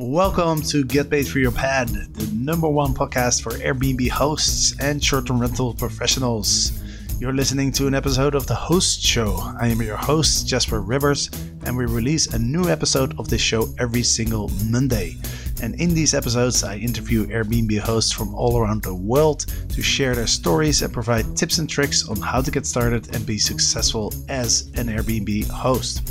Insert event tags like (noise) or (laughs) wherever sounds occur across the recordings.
Welcome to Get Paid for Your Pad, the number one podcast for Airbnb hosts and short term rental professionals. You're listening to an episode of The Host Show. I am your host, Jasper Ribbers, and we release a new episode of this show every single Monday. And in these episodes, I interview Airbnb hosts from all around the world to share their stories and provide tips and tricks on how to get started and be successful as an Airbnb host.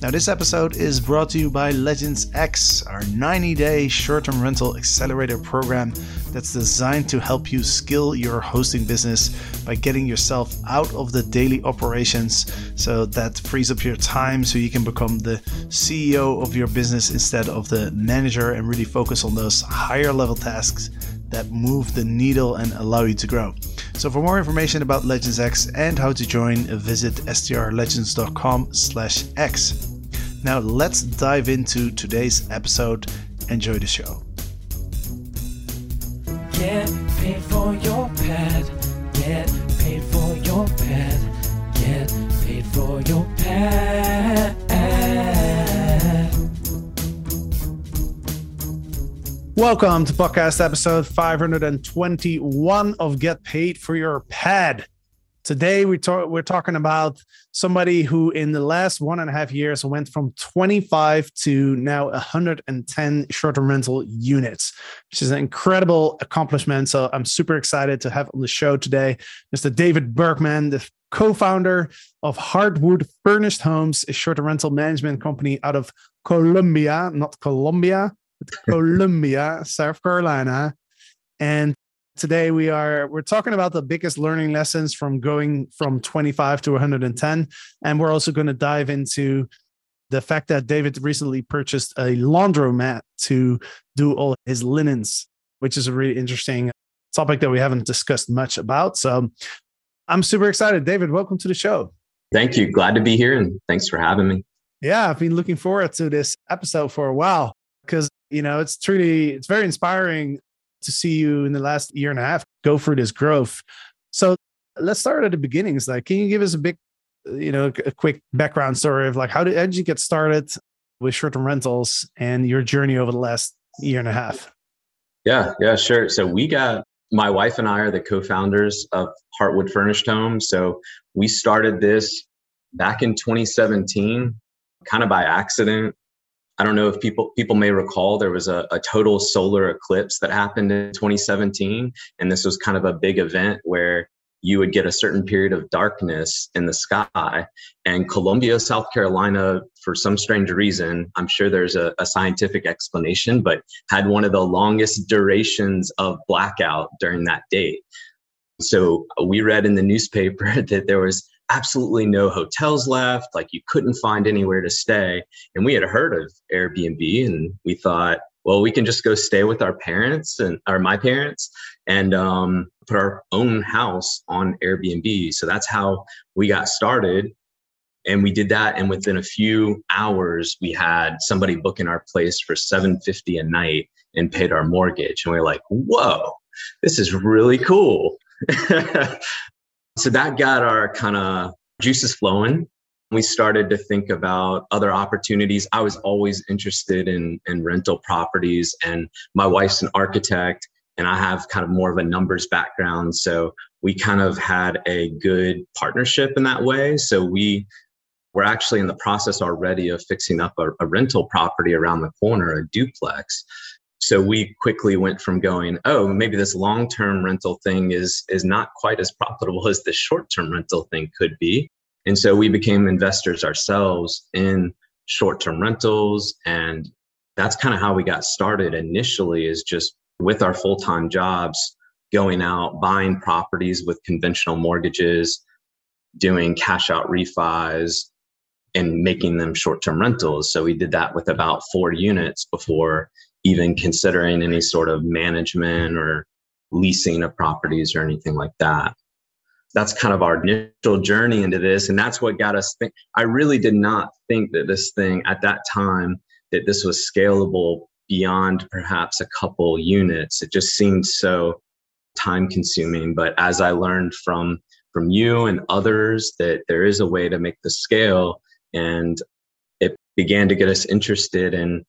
Now, this episode is brought to you by Legends X, our 90 day short term rental accelerator program that's designed to help you skill your hosting business by getting yourself out of the daily operations so that frees up your time so you can become the CEO of your business instead of the manager and really focus on those higher level tasks that move the needle and allow you to grow. So for more information about Legends X and how to join, visit strlegends.com/x. Now let's dive into today's episode. Enjoy the show. Get paid for your pad. Get paid for your pad. Get paid for your pad. Welcome to podcast episode 521 of Get Paid for Your Pad. Today we talk, we're talking about somebody who in the last one and a half years went from 25 to now 110 short-term rental units, which is an incredible accomplishment. So I'm super excited to have on the show today Mr. David Bergman, the co-founder of Heartwood Furnished Homes, a short-term rental management company out of Columbia, not Columbia, but Columbia, South Carolina. And today we are we're talking about the biggest learning lessons from going from 25 to 110 and we're also going to dive into the fact that david recently purchased a laundromat to do all his linens which is a really interesting topic that we haven't discussed much about. So i'm super excited. David welcome to the show. Thank you. Glad to be here and thanks for having me. Yeah i've been looking forward to this episode for a while because you know it's truly it's very inspiring to see you in the last year and a half go through this growth. So let's start at the beginnings. Like, can you give us a big, you know, a quick background story of like how did, you get started with short-term rentals and your journey over the last year and a half? Yeah, yeah, sure. So we got my wife and I are the co-founders of Heartwood Furnished Homes. So we started this back in 2017, kind of by accident. I don't know if people people may recall there was a, a, total solar eclipse that happened in 2017, and this was kind of a big event where you would get a certain period of darkness in the sky. And Columbia, South Carolina, for some strange reason, I'm sure there's a, a scientific explanation, but had one of the longest durations of blackout during that date. So we read in the newspaper (laughs) that there was absolutely no hotels left. Like you couldn't find anywhere to stay. And we had heard of Airbnb and we thought, well, we can just go stay with our parents and or my parents and um, put our own house on Airbnb. So that's how we got started. And we did that, and within a few hours, we had somebody booking our place for seven fifty a night and paid our mortgage. And we are like, "Whoa, this is really cool!" (laughs) So that got our kind of juices flowing. We started to think about other opportunities. I was always interested in, in rental properties, and my wife's an architect, and I have kind of more of a numbers background. So we kind of had a good partnership in that way. So we we're actually in the process already of fixing up a, a rental property around the corner, a duplex so we quickly went from going oh maybe this long-term rental thing is is not quite as profitable as the short-term rental thing could be. And so we became investors ourselves in short-term rentals and that's kind of how we got started initially is just with our full-time jobs going out buying properties with conventional mortgages doing cash out refis and making them short-term rentals. So we did that with about four units before even considering any sort of management or leasing of properties or anything like that. That's kind of our initial journey into this. And that's what got us think. I really did not think that this thing at that time, that this was scalable beyond perhaps a couple units. It just seemed so time consuming. But as I learned from from you and others that there is a way to make the scale and it began to get us interested in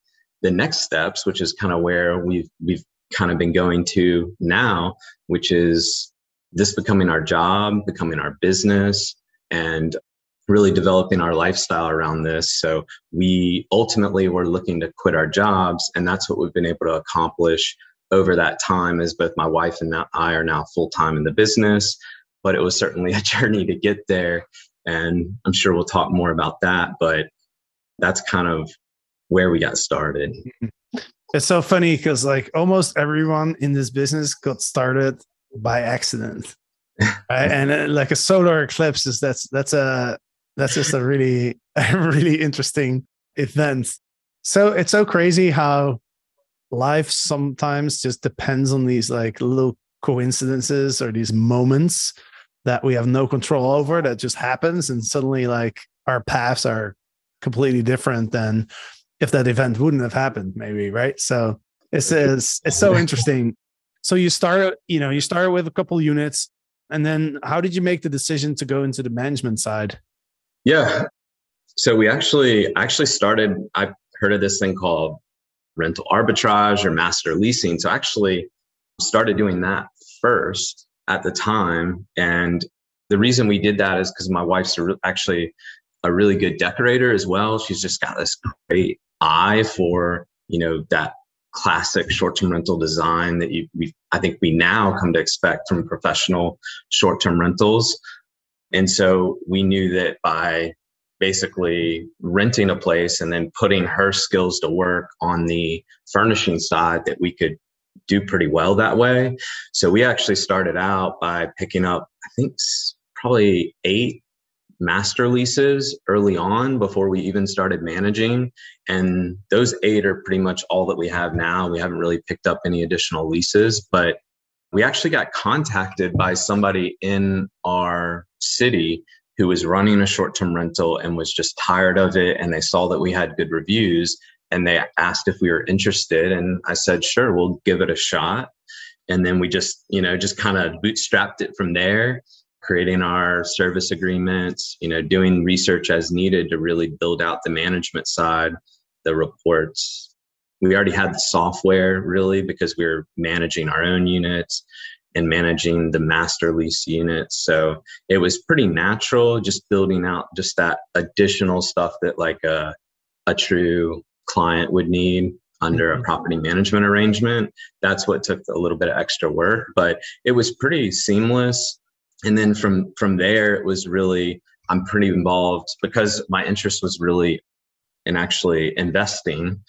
the next steps, which is kind of where we've we've kind of been going to now, which is this becoming our job, becoming our business, and really developing our lifestyle around this. So we ultimately were looking to quit our jobs, and that's what we've been able to accomplish over that time. As both my wife and I are now full time in the business, but it was certainly (laughs) a journey to get there, and I'm sure we'll talk more about that. But that's kind of where we got started. (laughs) It's so funny because like almost everyone in this business got started by accident. (laughs) Right? and uh, like a solar eclipse is that's that's a that's just a really (laughs) a really interesting event. So it's so crazy how life sometimes just depends on these like little coincidences or these moments that we have no control over that just happens and suddenly like our paths are completely different than if that event wouldn't have happened maybe right? So it's it's, it's so interesting. So you start you know you start with a couple units and then how did you make the decision to go into the management side? Yeah. So we actually actually started i've heard of this thing called rental arbitrage or master leasing. So I actually started doing that first at the time. And the reason we did that is because my wife's actually a really good decorator as well. She's just got this great eye for you know that classic short-term rental design that you we I think we now come to expect from professional short-term rentals. And so we knew that by basically renting a place and then putting her skills to work on the furnishing side that we could do pretty well that way. So we actually started out by picking up I think probably 8 master leases early on before we even started managing. And those eight are pretty much all that we have now. We haven't really picked up any additional leases, but we actually got contacted by somebody in our city who was running a short term rental and was just tired of it. And they saw that we had good reviews and they asked if we were interested. And I said, sure, we'll give it a shot. And then we just, you know, just kind of bootstrapped it from there creating our service agreements, you know, doing research as needed to really build out the management side, the reports. We already had the software really because we were managing our own units and managing the master lease units. So it was pretty natural just building out just that additional stuff that like a, a true client would need under a mm-hmm. property management arrangement. That's what took a little bit of extra work, but it was pretty seamless and then from from there it was really i'm pretty involved because my interest was really in actually investing.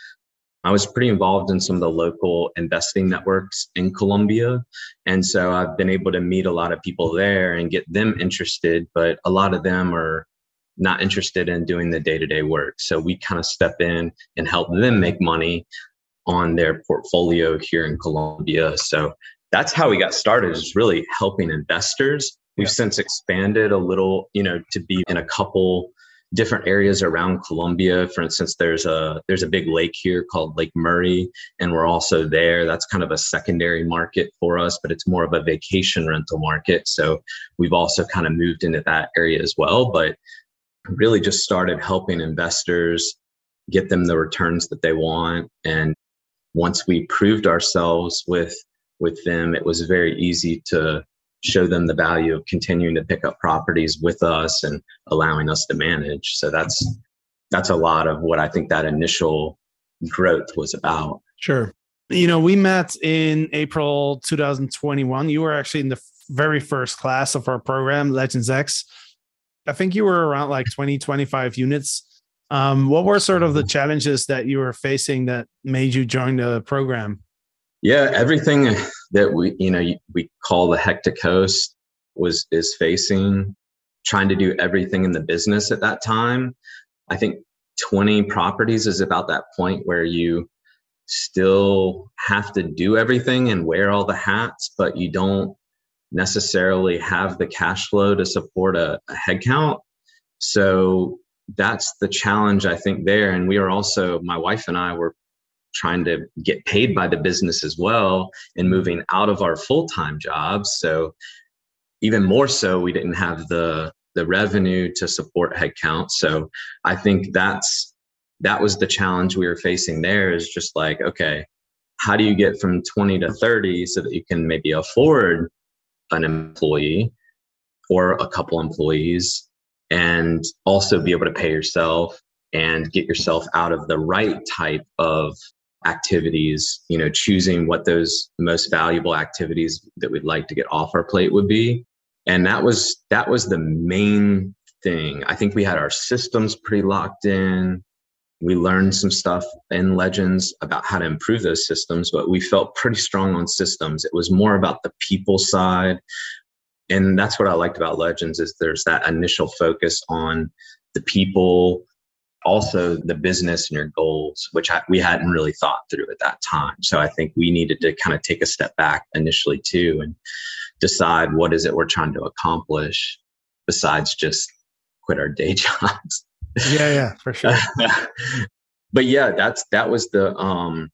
I was pretty involved in some of the local investing networks in columbia. And so i've been able to meet a lot of people there and get them interested but a lot of them are not interested in doing the day-to-day work. So we kind of step in and help them make money on their portfolio here in columbia. So that's how we got started is really helping investors we've yeah. since expanded a little you know to be in a couple different areas around Columbia. For instance, there's a there's a big lake here called Lake Murray, and we're also there. That's kind of a secondary market for us, but it's more of a vacation rental market. So we've also kind of moved into that area as well. But really just started helping investors get them the returns that they want. And once we proved ourselves with with them, it was very easy to show them the value of continuing to pick up properties with us and allowing us to manage. So that's that's a lot of what I think that initial growth was about. Sure. You know, we met in April 2021. You were actually in the very first class of our program, Legends X. I think you were around like 20, 25 units. Um, what were sort of the challenges that you were facing that made you join the program? Yeah, everything that we, you know, we call the hectic host was is facing trying to do everything in the business at that time. I think 20 properties is about that point where you still have to do everything and wear all the hats, but you don't necessarily have the cash flow to support a, a headcount. So that's the challenge I think there. And we are also, my wife and I were trying to get paid by the business as well and moving out of our full-time jobs so even more so we didn't have the the revenue to support headcount. So i think that's that was the challenge we were facing there is just like, okay, how do you get from 20 to 30 so that you can maybe afford an employee or a couple employees and also be able to pay yourself and get yourself out of the right type of activities, you know, choosing what those most valuable activities that we'd like to get off our plate would be. And that was that was the main thing. I think we had our systems pretty locked in. We learned some stuff in Legends about how to improve those systems, but we felt pretty strong on systems. It was more about the people side. And that's what I liked about Legends is there's that initial focus on the people, also the business and your goals, which I, we hadn't really thought through at that time. So I think we needed to kind of take a step back initially too and decide what is it we're trying to accomplish besides just quit our day (laughs) jobs. Yeah, yeah, for sure. (laughs) but yeah, that's that was the um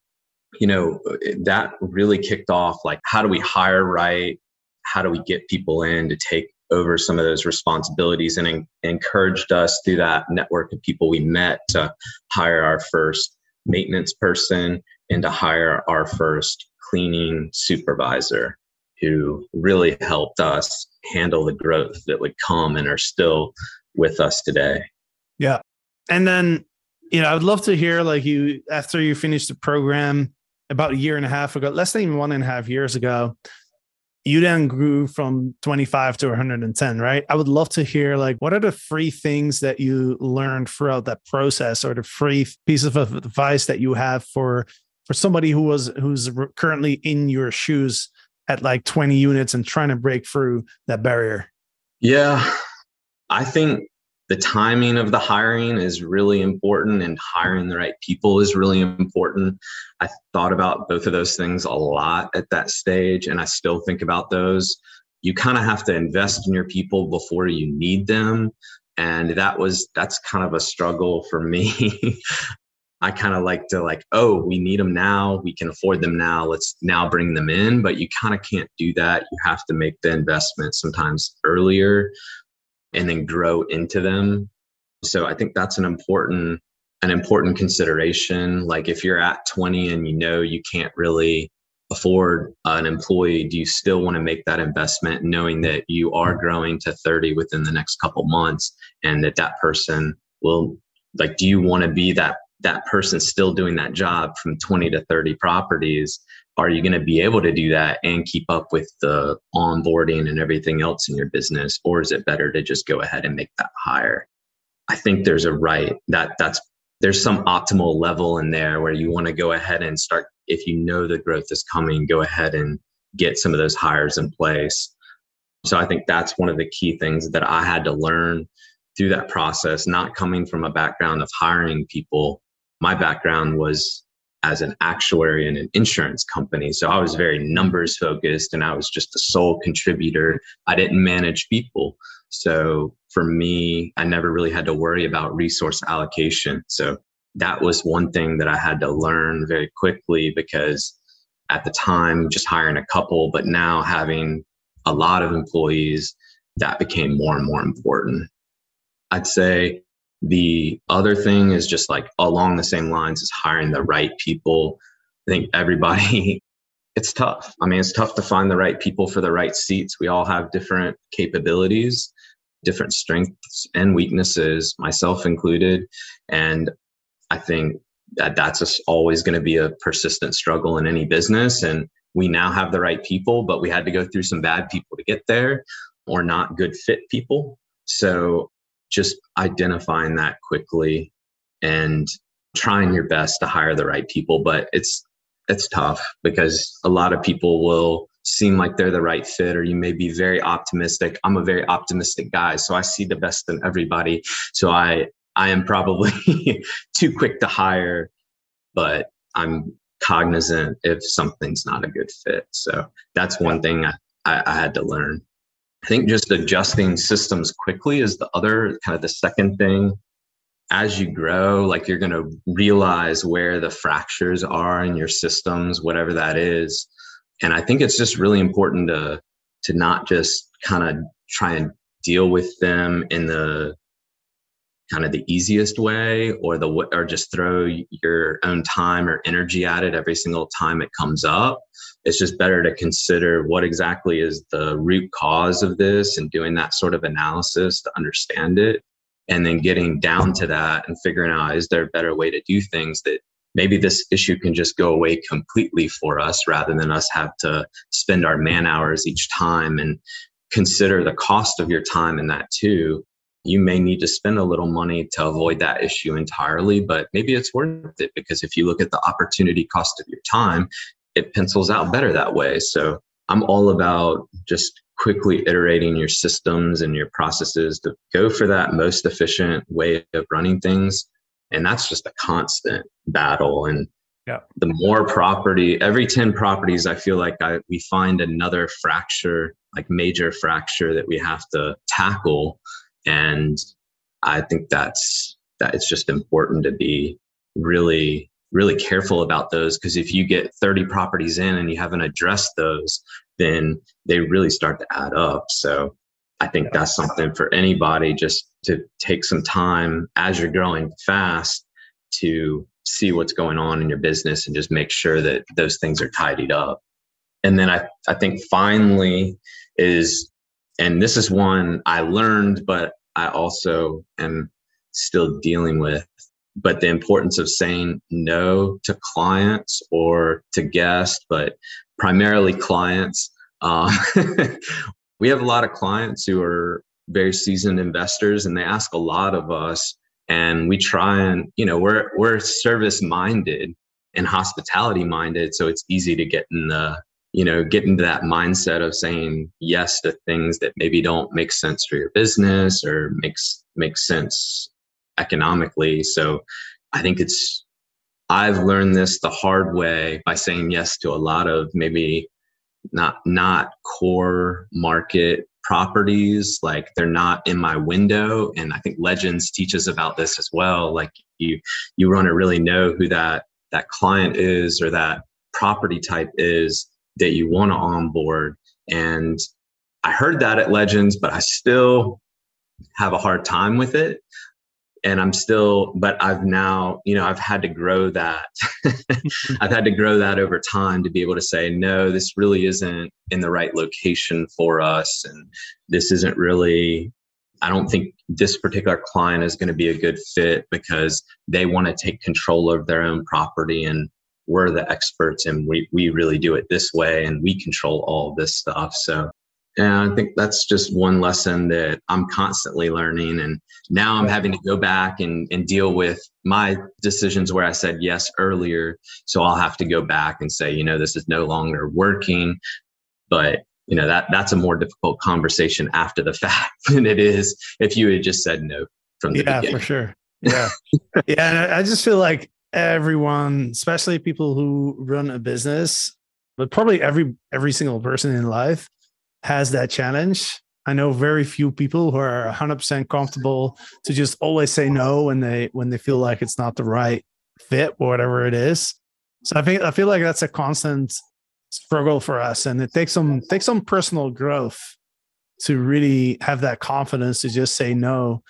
you know that really kicked off like how do we hire right? How do we get people in to take over some of those responsibilities and en- encouraged us through that network of people we met to hire our first maintenance person and to hire our first cleaning supervisor who really helped us handle the growth that would come and are still with us today. Yeah. And then, you know, I would love to hear like you after you finished the program about a year and a half ago, less than one and a half years ago, you then grew from 25 to 110, right? I would love to hear like what are the three things that you learned throughout that process or the three pieces of advice that you have for for somebody who was who's currently in your shoes at like 20 units and trying to break through that barrier? Yeah. I think the timing of the hiring is really important and hiring the right people is really important. I thought about both of those things a lot at that stage, and I still think about those. You kind of have to invest in your people before you need them. And that was, that's kind of a struggle for me. (laughs) I kind of like to like, oh, we need them now. We can afford them now. Let's now bring them in. But you kind of can't do that. You have to make the investment sometimes earlier and then grow into them. So I think that's an important an important consideration. Like if you're at 20 and you know you can't really afford an employee, do you still want to make that investment knowing that you are growing to 30 within the next couple months and that that person will like do you want to be that that person still doing that job from 20 to 30 properties are you going to be able to do that and keep up with the onboarding and everything else in your business? Or is it better to just go ahead and make that hire? I think there's a right that that's there's some optimal level in there where you want to go ahead and start if you know the growth is coming go ahead and get some of those hires in place. So i think that's one of the key things that i had to learn through that process not coming from a background of hiring people my background was as an actuary in an insurance company. So I was very numbers focused and I was just a sole contributor. I didn't manage people. So for me, I never really had to worry about resource allocation. So that was one thing that I had to learn very quickly because at the time, just hiring a couple, but now having a lot of employees, that became more and more important. I'd say the other thing is just like along the same lines is hiring the right people. I think everybody, (laughs) it's tough. I mean, it's tough to find the right people for the right seats. We all have different capabilities, different strengths and weaknesses, myself included. And I think that that's always going to be a persistent struggle in any business. And we now have the right people, but we had to go through some bad people to get there or not good fit people. So just identifying that quickly and trying your best to hire the right people. But it's it's tough because a lot of people will seem like they're the right fit or you may be very optimistic. I'm a very optimistic guy so i see the best in everybody. So i i am probably (laughs) too quick to hire but i'm cognizant if something's not a good fit. So that's one thing i, I, I had to learn I think just adjusting systems quickly is the other kind of the second thing. As you grow, like you're going to realize where the fractures are in your systems, whatever that is. And I think it's just really important to to not just kind of try and deal with them in the kind of the easiest way or the or just throw your own time or energy at it every single time it comes up. It's just better to consider what exactly is the root cause of this and doing that sort of analysis to understand it. And then getting down to that and figuring out is there a better way to do things that maybe this issue can just go away completely for us rather than us have to spend our man hours each time and consider the cost of your time in that too you may need to spend a little money to avoid that issue entirely, but maybe it's worth it because if you look at the opportunity cost of your time, it pencils out better that way. So I'm all about just quickly iterating your systems and your processes to go for that most efficient way of running things. And that's just a constant battle. And yeah. the more property, every 10 properties, I feel like I, we find another fracture, like major fracture that we have to tackle and I think that's that it's just important to be really really careful about those. Because if you get 30 properties in and you haven't addressed those then they really start to add up. So i think that's something for anybody just to take some time as you're growing fast to see what's going on in your business and just make sure that those things are tidied up. And then i, I think finally is and this is one I learned, but I also am still dealing with. But the importance of saying no to clients or to guests, but primarily clients. Um, (laughs) we have a lot of clients who are very seasoned investors and they ask a lot of us and we try and you know we're we're service minded and hospitality minded so it's easy to get in the you know get into that mindset of saying yes to things that maybe don't make sense for your business or makes makes sense economically. So i think it's i've learned this the hard way by saying yes to a lot of maybe not not core market properties like they're not in my window. And i think legends teaches about this as well. Like you you want to really know who that that client is or that property type is that you want to onboard. And I heard that at Legends, but I still have a hard time with it. And I'm still, but I've now, you know, I've had to grow that. (laughs) I've had to grow that over time to be able to say, no, this really isn't in the right location for us. And this isn't really, I don't think this particular client is going to be a good fit because they want to take control of their own property and we're the experts and we, we really do it this way and we control all this stuff. So, and I think that's just one lesson that I'm constantly learning. And now I'm having to go back and, and deal with my decisions where I said yes earlier. So I'll have to go back and say, you know, this is no longer working. But you know that that's a more difficult conversation after the (laughs) fact than it is if you had just said no from the yeah beginning. for sure yeah (laughs) yeah and i just feel like everyone, especially people who run a business, but probably every every single person in life has that challenge. I know very few people who are 100% comfortable to just always say no when they when they feel like it's not the right fit or whatever it is. So I think I feel like that's a constant struggle for us and it takes some takes some personal growth to really have that confidence to just say no.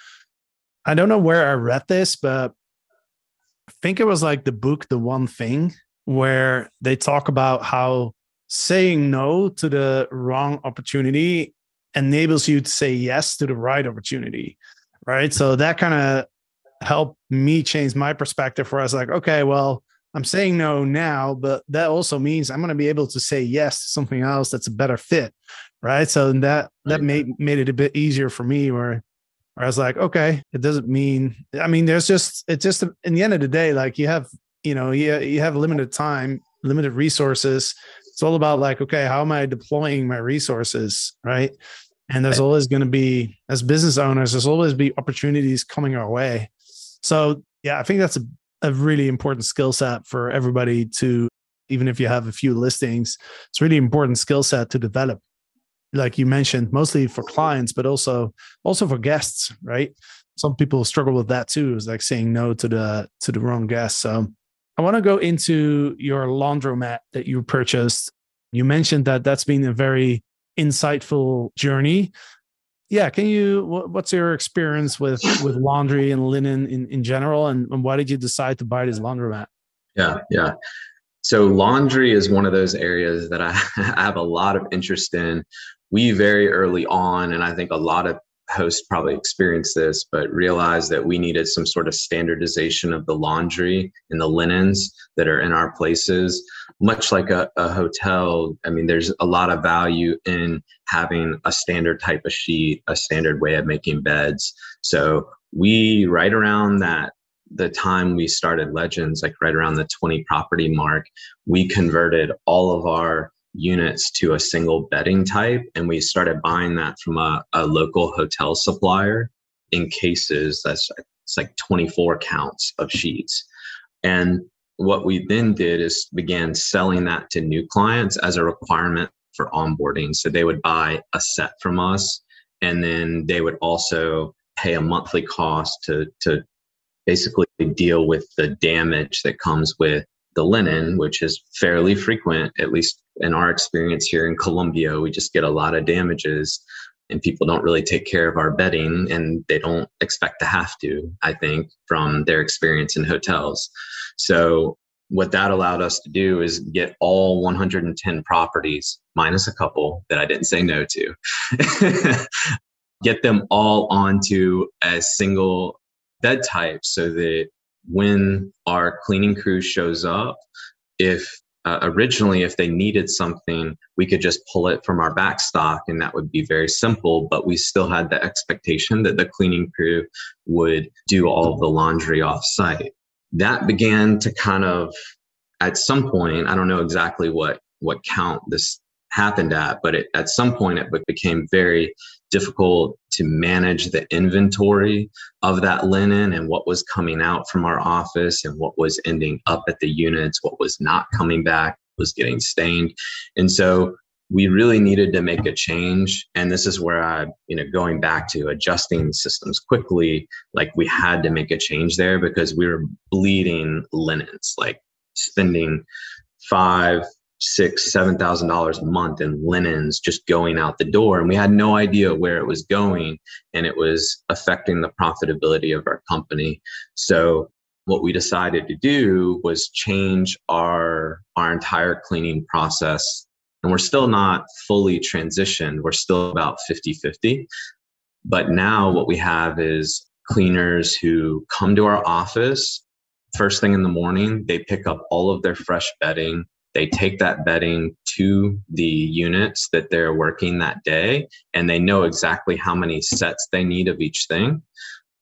I don't know where I read this, but I think it was like the book, The One Thing, where they talk about how saying no to the wrong opportunity enables you to say yes to the right opportunity. Right. So that kind of helped me change my perspective where I was like, okay, well, I'm saying no now, but that also means I'm going to be able to say yes to something else that's a better fit. Right. So that that made made it a bit easier for me where I was like, okay, it doesn't mean. I mean, there's just it's just in the end of the day, like you have, you know, you you have limited time, limited resources. It's all about like, okay, how am I deploying my resources, right? And there's always going to be, as business owners, there's always be opportunities coming our way. So yeah, I think that's a, a really important skill set for everybody to, even if you have a few listings, it's really important skill set to develop like you mentioned, mostly for clients, but also also for guests, right? Some people struggle with that too, is like saying no to the to the wrong guest. So I want to go into your laundromat that you purchased. You mentioned that that's been a very insightful journey. yeah, can you? What's your experience with with laundry and linen in in general, and, and why did you decide to buy this laundromat? Yeah, yeah. So laundry is one of those areas that I (laughs) have a lot of interest in. We very early on, and I think a lot of hosts probably experienced this, but realized that we needed some sort of standardization of the laundry and the linens that are in our places. Much like a, a hotel, I mean, there's a lot of value in having a standard type of sheet, a standard way of making beds. So we, right around that the time we started Legends, like right around the 20 property mark, we converted all of our units to a single bedding type. And we started buying that from a, a local hotel supplier in cases. That's it's like 24 counts of sheets. And what we then did is began selling that to new clients as a requirement for onboarding. So they would buy a set from us and then they would also pay a monthly cost to, to basically deal with the damage that comes with the linen, which is fairly frequent, at least in our experience here in Columbia. We just get a lot of damages and people don't really take care of our bedding and they don't expect to have to, I think, from their experience in hotels. So, what that allowed us to do is get all 110 properties, minus a couple that I didn't say no to, (laughs) get them all onto a single bed type so that when our cleaning crew shows up, if uh, originally if they needed something we could just pull it from our back stock and that would be very simple but we still had the expectation that the cleaning crew would do all of the laundry off site that began to kind of at some point i don't know exactly what what count this happened at but it, at some point it became very difficult to manage the inventory of that linen and what was coming out from our office and what was ending up at the units, what was not coming back, was getting stained. And so we really needed to make a change. And this is where I, you know, going back to adjusting systems quickly, like we had to make a change there because we were bleeding linens, like spending five, six, seven thousand dollars a month in linens just going out the door, and we had no idea where it was going, and it was affecting the profitability of our company. So what we decided to do was change our our entire cleaning process. And we're still not fully transitioned. We're still about 50-50 but now what we have is cleaners who come to our office. First thing in the morning they pick up all of their fresh bedding they take that bedding to the units that they're working that day and they know exactly how many sets they need of each thing.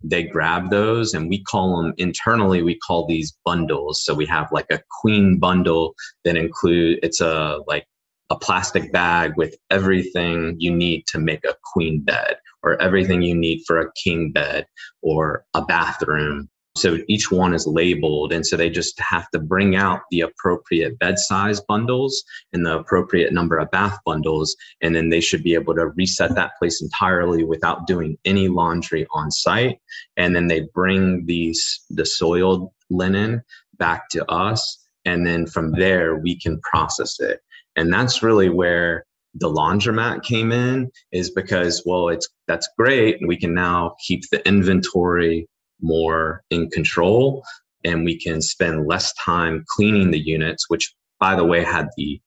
They grab those and we call them internally we call these bundles. So we have like a queen bundle that include it's a like a plastic bag with everything you need to make a queen bed or everything you need for a king bed or a bathroom so each one is labeled. And so they just have to bring out the appropriate bed size bundles and the appropriate number of bath bundles. And then they should be able to reset that place entirely without doing any laundry on site. And then they bring these, the soiled linen back to us. And then from there, we can process it. And that's really where the laundromat came in is because well it's that's great we can now keep the inventory more in control and we can spend less time cleaning the units, which, by the way, had the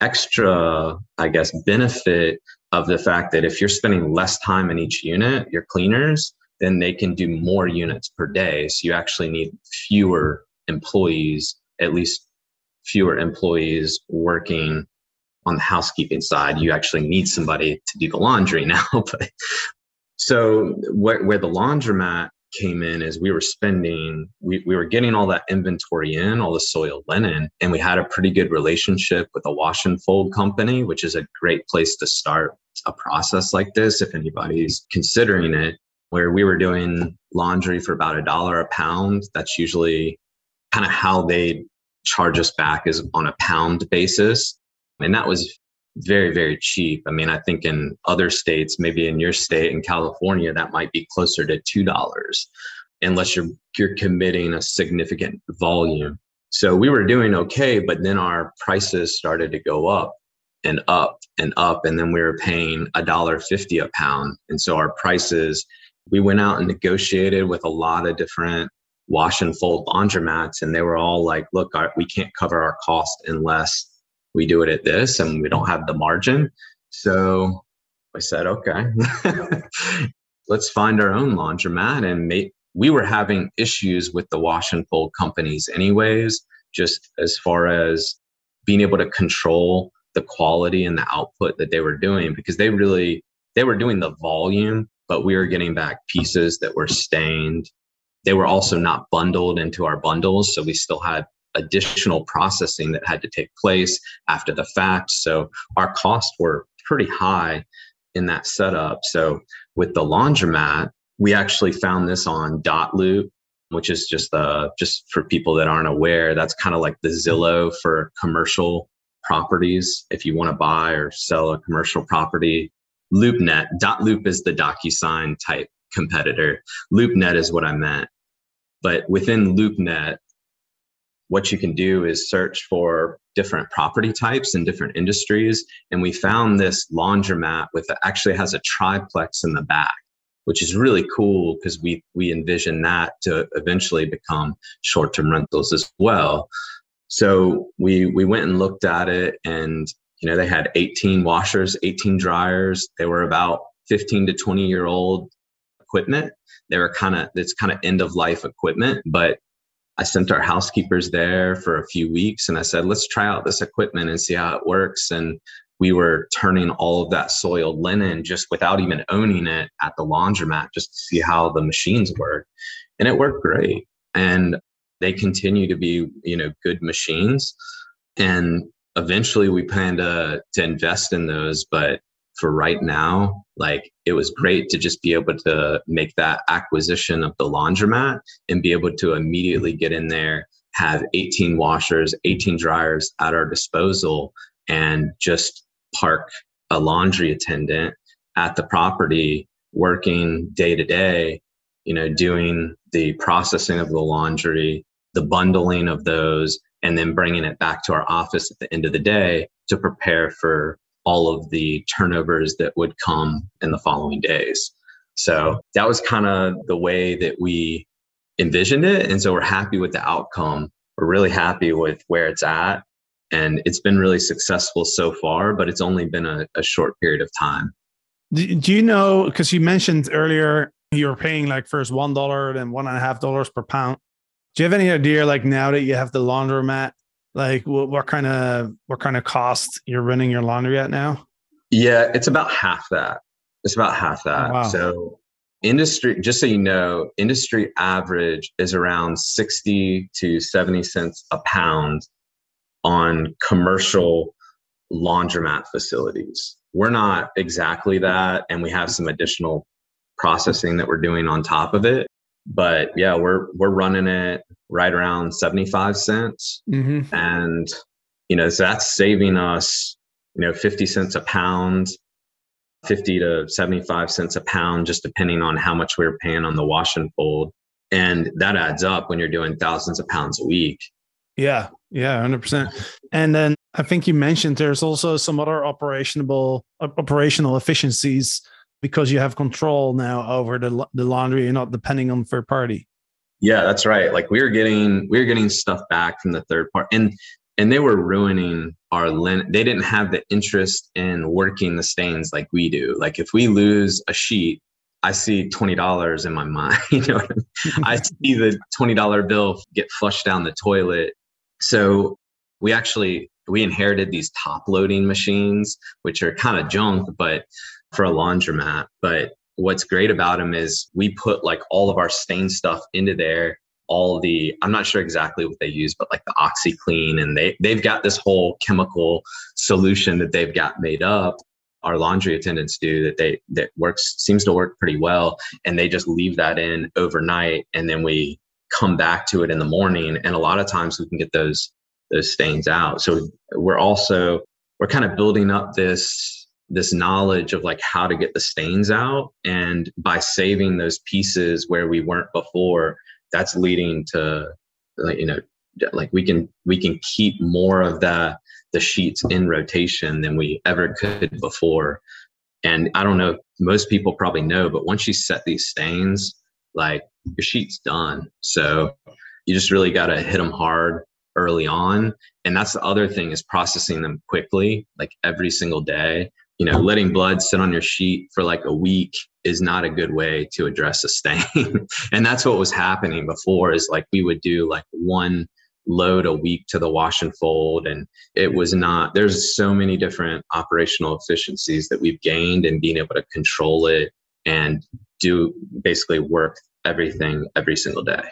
extra, I guess, benefit of the fact that if you're spending less time in each unit, your cleaners, then they can do more units per day. So you actually need fewer employees, at least fewer employees working on the housekeeping side. You actually need somebody to do the laundry (laughs) now. but so where, where the laundromat came in is we were spending we, we were getting all that inventory in all the soil linen and we had a pretty good relationship with a wash and fold company which is a great place to start a process like this if anybody's considering it where we were doing laundry for about a dollar a pound. That's usually kind of how they charge us back is on a pound basis. And that was very very cheap. I mean i think in other states maybe in your state in california that might be closer to two dollars unless you're you're committing a significant volume. So we were doing okay but then our prices started to go up and up and up and then we were paying a dollar 50 a pound. And so our prices we went out and negotiated with a lot of different wash and fold laundromats and they were all like look our, we can't cover our cost unless we do it at this and we don't have the margin. So i said okay (laughs) let's find our own laundromat. And we were having issues with the wash and fold companies anyways just as far as being able to control the quality and the output that they were doing because they really they were doing the volume but we were getting back pieces that were stained. They were also not bundled into our bundles so we still had additional processing that had to take place after the fact so our costs were pretty high in that setup so with the laundromat we actually found this on dotloop which is just the just for people that aren't aware that's kind of like the zillow for commercial properties if you want to buy or sell a commercial property. LoopNet, dotloop is the DocuSign type competitor. LoopNet is what I meant. But within LoopNet, what you can do is search for different property types in different industries. And we found this laundromat with actually has a triplex in the back, which is really cool because we we envision that to eventually become short-term rentals as well. So we we went and looked at it, and you know they had 18 washers, 18 dryers. They were about 15 to 20 year old equipment. They were kind of it's kind of end of life equipment, but I sent our housekeepers there for a few weeks, and I said, let's try out this equipment and see how it works. And we were turning all of that soiled linen just without even owning it at the laundromat just to see how the machines work. And it worked great. And they continue to be you know good machines and eventually we plan to uh, to invest in those but for right now like it was great to just be able to make that acquisition of the laundromat and be able to immediately get in there have 18 washers 18 dryers at our disposal and just park a laundry attendant at the property working day to day you know doing the processing of the laundry the bundling of those, and then bringing it back to our office at the end of the day to prepare for all of the turnovers that would come in the following days. So that was kind of the way that we envisioned it. And so we're happy with the outcome. We're really happy with where it's at. And it's been really successful so far, but it's only been a, a short period of time. Do you know? Because you mentioned earlier you were paying like first one dollar, then one and a half dollars per pound. Do you have any idea, like now that you have the laundromat, like what, what kind of what kind of cost you're running your laundry at now? Yeah, it's about half that. It's about half that. Oh, wow. So industry, just so you know, industry average is around sixty to seventy cents a pound on commercial laundromat facilities. We're not exactly that, and we have some additional processing that we're doing on top of it but yeah, we're we're running it right around seventy five cents, mm-hmm. and you know so that's saving us you know fifty cents a pound, fifty to seventy five cents a pound, just depending on how much we we're paying on the wash and fold, and that adds up when you're doing thousands of pounds a week. Yeah, yeah, hundred percent. And then I think you mentioned there's also some other operational operational efficiencies because you have control now over the the laundry. You're not depending on third party. Yeah, that's right. Like we were getting we were getting stuff back from the third party, and and they were ruining our linen. They didn't have the interest in working the stains like we do. Like if we lose a sheet, I see twenty dollars in my mind. (laughs) you know, I, mean? (laughs) I see the twenty dollar bill get flushed down the toilet. So we actually we inherited these top loading machines, which are kind of junk, but for a laundromat. But what's great about them is we put like all of our stain stuff into there all the i'm not sure exactly what they use but like the OxiClean and they they've got this whole chemical solution that they've got made up our laundry attendants do that they that works seems to work pretty well and they just leave that in overnight and then we come back to it in the morning and a lot of times we can get those those stains out so we're also we're kind of building up this this knowledge of like how to get the stains out and by saving those pieces where we weren't before that's leading to like you know like we can we can keep more of that the sheets in rotation than we ever could before. And I don't know, most people probably know, but once you set these stains, like your sheet's done. So you just really got to hit them hard early on. And that's the other thing is processing them quickly, like every single day. You know, letting blood sit on your sheet for like a week is not a good way to address a stain. (laughs) and that's what was happening before is like we would do like one load a week to the wash and fold and it was not there's so many different operational efficiencies that we've gained in being able to control it and do basically work everything every single day.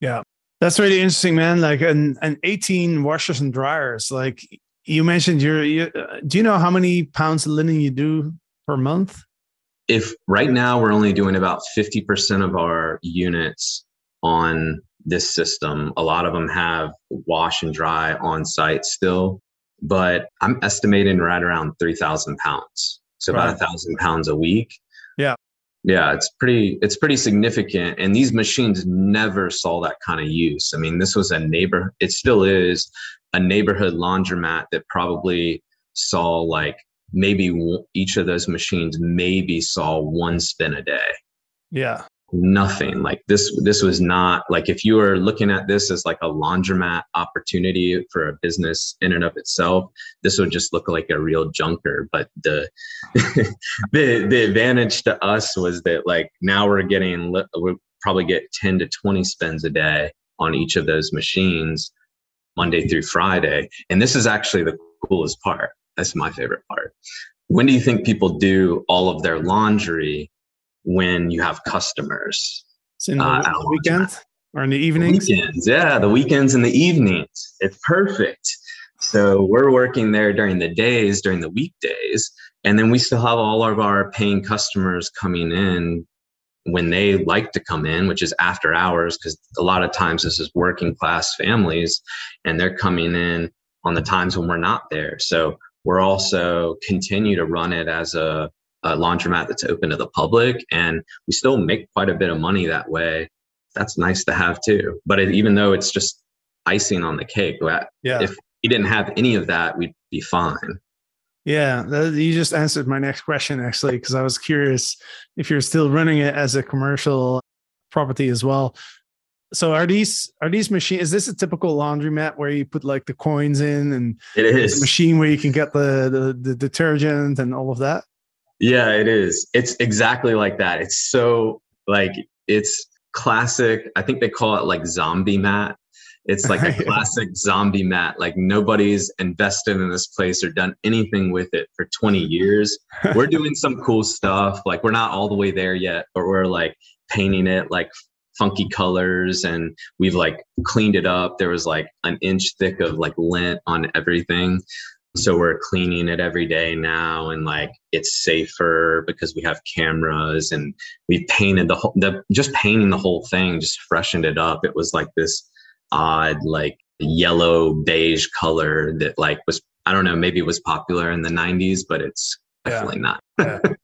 Yeah. That's really interesting man. Like an, an 18 washers and dryers like you mentioned you're you, uh, do you know how many pounds of linen you do per month if right now we're only doing about 50% of our units on this system. A lot of them have wash and dry on site still, but I'm estimating right around 3,000 pounds. So right. about a thousand pounds a week. Yeah. Yeah, it's pretty it's pretty significant. And these machines never saw that kind of use. I mean, this was a neighbor, it still is a neighborhood laundromat that probably saw like maybe each of those machines maybe saw one spin a day. Yeah nothing. Like this this was not like if you were looking at this as like a laundromat opportunity for a business in and of itself this would just look like a real junker. But the (laughs) the the advantage to us was that like now we're getting we probably get 10 to 20 spins a day on each of those machines monday through friday. And this is actually the coolest part. That's my favorite part. When do you think people do all of their laundry when you have customers. It's in the uh, weekend or in the evenings? Weekends, yeah, the weekends and the evenings. It's perfect. So we're working there during the days, during the weekdays, and then we still have all of our paying customers coming in when they like to come in, which is after hours, because a lot of times this is working class families and they're coming in on the times when we're not there. So we're also continue to run it as a a laundromat that's open to the public and we still make quite a bit of money that way. That's nice to have too. But it, even though it's just icing on the cake yeah. if we didn't have any of that we'd be fine. Yeah that, you just answered my next question actually because i was curious if you're still running it as a commercial property as well. So are these are these machines is this a typical laundromat where you put like the coins in and it is. a machine where you can get the, the the detergent and all of that yeah, it is. It's exactly like that. It's so like it's classic. I think they call it like zombie mat. It's like a (laughs) classic zombie mat. Like nobody's invested in this place or done anything with it for 20 years. We're (laughs) doing some cool stuff. Like we're not all the way there yet, but we're like painting it like funky colors and we've like cleaned it up. There was like an inch thick of like lint on everything so we're cleaning it every day now and like it's safer because we have cameras and we painted the whole the just painting the whole thing just freshened it up it was like this odd like yellow beige color that like was i don't know maybe it was popular in the 90s but it's definitely yeah. not (laughs) yeah.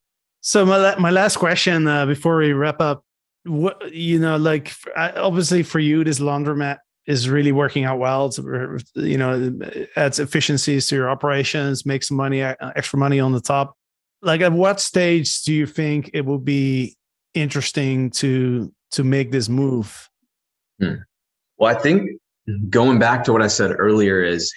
so my, my last question uh, before we wrap up what you know like obviously for you this laundromat is really working out well. It's, you know, adds efficiencies to your operations, makes money, uh, extra money on the top. Like, at what stage do you think it will be interesting to to make this move? Hmm. Well, I think going back to what I said earlier is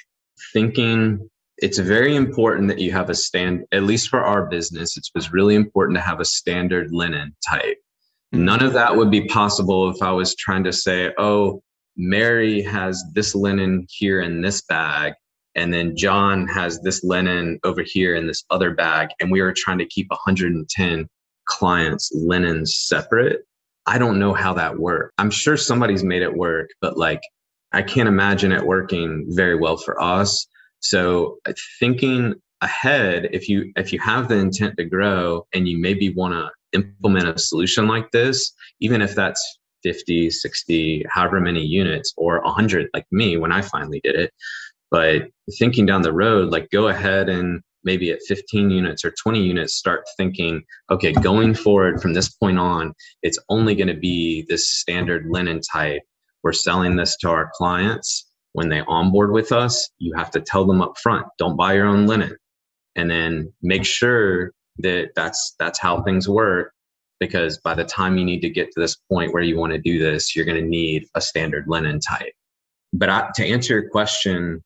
thinking it's very important that you have a stand at least for our business it was really important to have a standard linen type none of that would be possible if i was trying to say oh Mary has this linen here in this bag, and then John has this linen over here in this other bag, and we are trying to keep 110 clients' linens separate. I don't know how that worked. I'm sure somebody's made it work, but like I can't imagine it working very well for us. So uh, thinking ahead, if you if you have the intent to grow and you maybe want to implement a solution like this, even if that's 50, 60, however many units, or 100 like me when I finally did it. But thinking down the road, like go ahead and maybe at 15 units or 20 units, start thinking, okay, going forward from this point on, it's only going to be this standard linen type. We're selling this to our clients. when they onboard with us, you have to tell them up front, don't buy your own linen. And then make sure that that's that's how things work because by the time you need to get to this point where you want to do this, you're going to need a standard linen type. But I, to answer your question,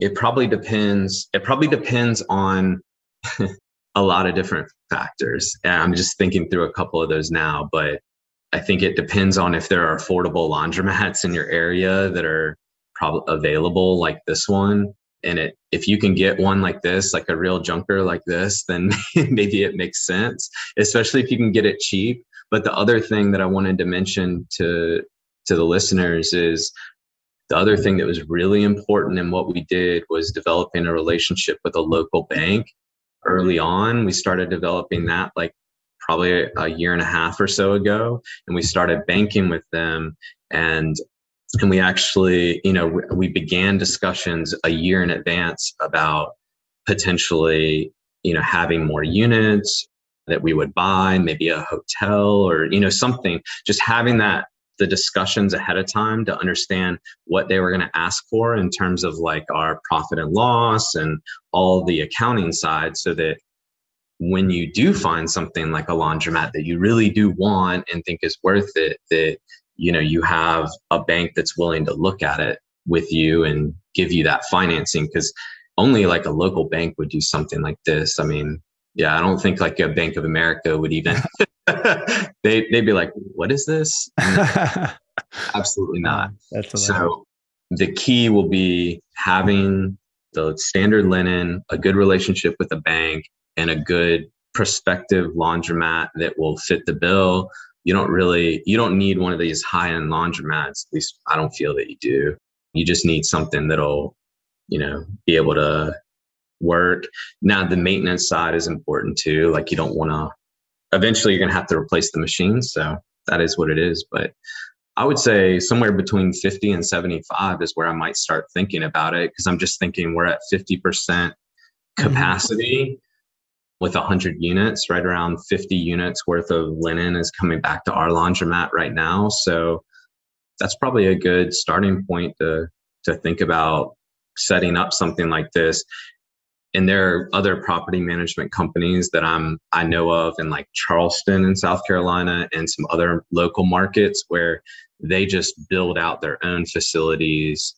it probably depends. It probably depends on (laughs) a lot of different factors. And I'm just thinking through a couple of those now, but I think it depends on if there are affordable laundromats in your area that are probably available like this one. And it, if you can get one like this, like a real junker like this, then (laughs) maybe it makes sense, especially if you can get it cheap. But the other thing that I wanted to mention to to the listeners is the other thing that was really important in what we did was developing a relationship with a local bank early on. We started developing that like probably a year and a half or so ago, and we started banking with them. And and we actually, you know, we began discussions a year in advance about potentially, you know, having more units that we would buy, maybe a hotel or you know something. Just having that the discussions ahead of time to understand what they were going to ask for in terms of like our profit and loss and all the accounting side so that when you do find something like a laundromat that you really do want and think is worth it that you know you have a bank that's willing to look at it with you and give you that financing because only like a local bank would do something like this i mean yeah i don't think like a bank of america would even (laughs) (laughs) they they'd be like, "What is this?" (laughs) Absolutely not. so the key will be having the standard linen, a good relationship with a bank, and a good prospective laundromat that will fit the bill. You don't really you don't need one of these high end laundromats. At least I don't feel that you do. You just need something that'll, you know, be able to work. Now the maintenance side is important too. Like you don't want to eventually you're going to have to replace the machine So that is what it is. But I would say somewhere between 50 and 75 is where I might start thinking about it because I'm just thinking we're at 50% mm-hmm. capacity. With 100 units, right around 50 units worth of linen is coming back to our laundromat right now. So that's probably a good starting point to to think about setting up something like this and there are other property management companies that I'm I know of in like Charleston in South Carolina and some other local markets where they just build out their own facilities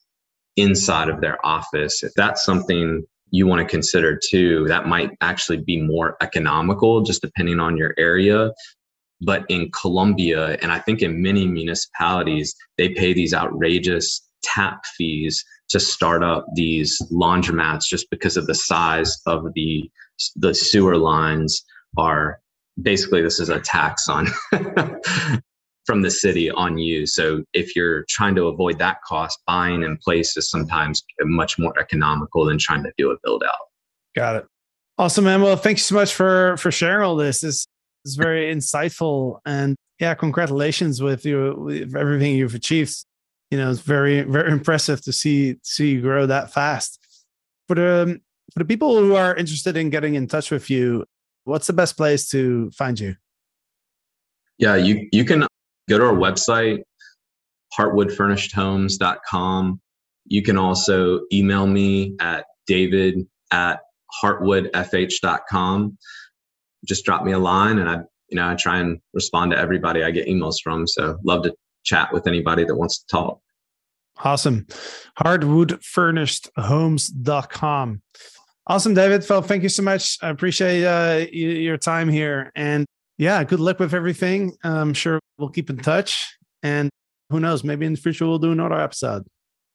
inside of their office. If that's something you want to consider too, that might actually be more economical just depending on your area. But in Columbia, and I think in many municipalities, they pay these outrageous tap fees to start up these laundromats just because of the size of the the sewer lines are basically this is a tax on (laughs) from the city on you. So if you're trying to avoid that cost buying in place is sometimes much more economical than trying to do a build out. Got it. Awesome man. Well thank you so much for for sharing all this. This is very insightful. And yeah congratulations with you with everything you've achieved. You know, it's very, very impressive to see see you grow that fast. For the um, for the people who are interested in getting in touch with you, what's the best place to find you? Yeah, you you can go to our website, heartwoodfurnishedhomes.com. You can also email me at david at heartwoodfh.com. Just drop me a line and I, you know, I try and respond to everybody I get emails from. So love to chat with anybody that wants to talk. Awesome. Heartwoodfurnishedhomes.com. Awesome, David. Well, thank you so much. I appreciate uh, your time here. And yeah, good luck with everything. I'm sure we'll keep in touch. And who knows, maybe in the future we'll do another episode.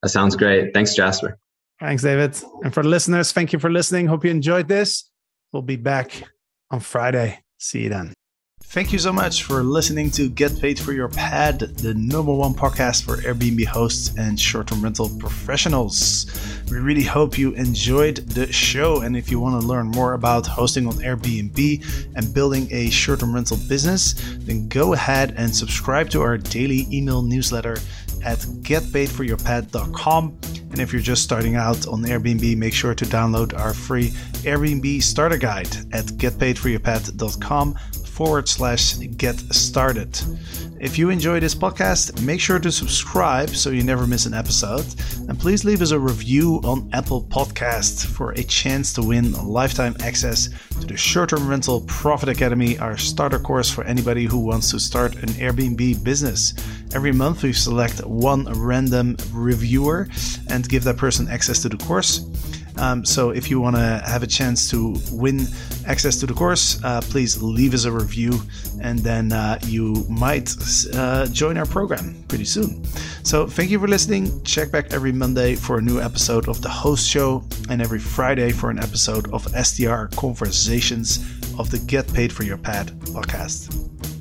That sounds great. Thanks, Jasper. Thanks, David. And for the listeners, thank you for listening. Hope you enjoyed this. We'll be back on Friday. See you then. Thank you so much for listening to Get Paid for Your Pad, the number one podcast for Airbnb hosts and short term rental professionals. We really hope you enjoyed the show. And if you want to learn more about hosting on Airbnb and building a short term rental business, then go ahead and subscribe to our daily email newsletter at getpaidforyourpad.com And if you're just starting out on Airbnb, make sure to download our free Airbnb starter guide at getpaidforyourpad.com forward slash get started. If you enjoy this podcast, make sure to subscribe so you never miss an episode. And please leave us a review on Apple Podcasts for a chance to win lifetime access to the Short Term Rental Profit Academy, our starter course for anybody who wants to start an Airbnb business. Every month, we select one random reviewer and give that person access to the course. Um, so if you want to have a chance to win access to the course, uh, please leave us a review, and then uh, you might uh, join our program pretty soon. So thank you for listening. Check back every Monday for a new episode of the Host Show, and every Friday for an episode of STR Conversations of the Get Paid for Your Pad podcast.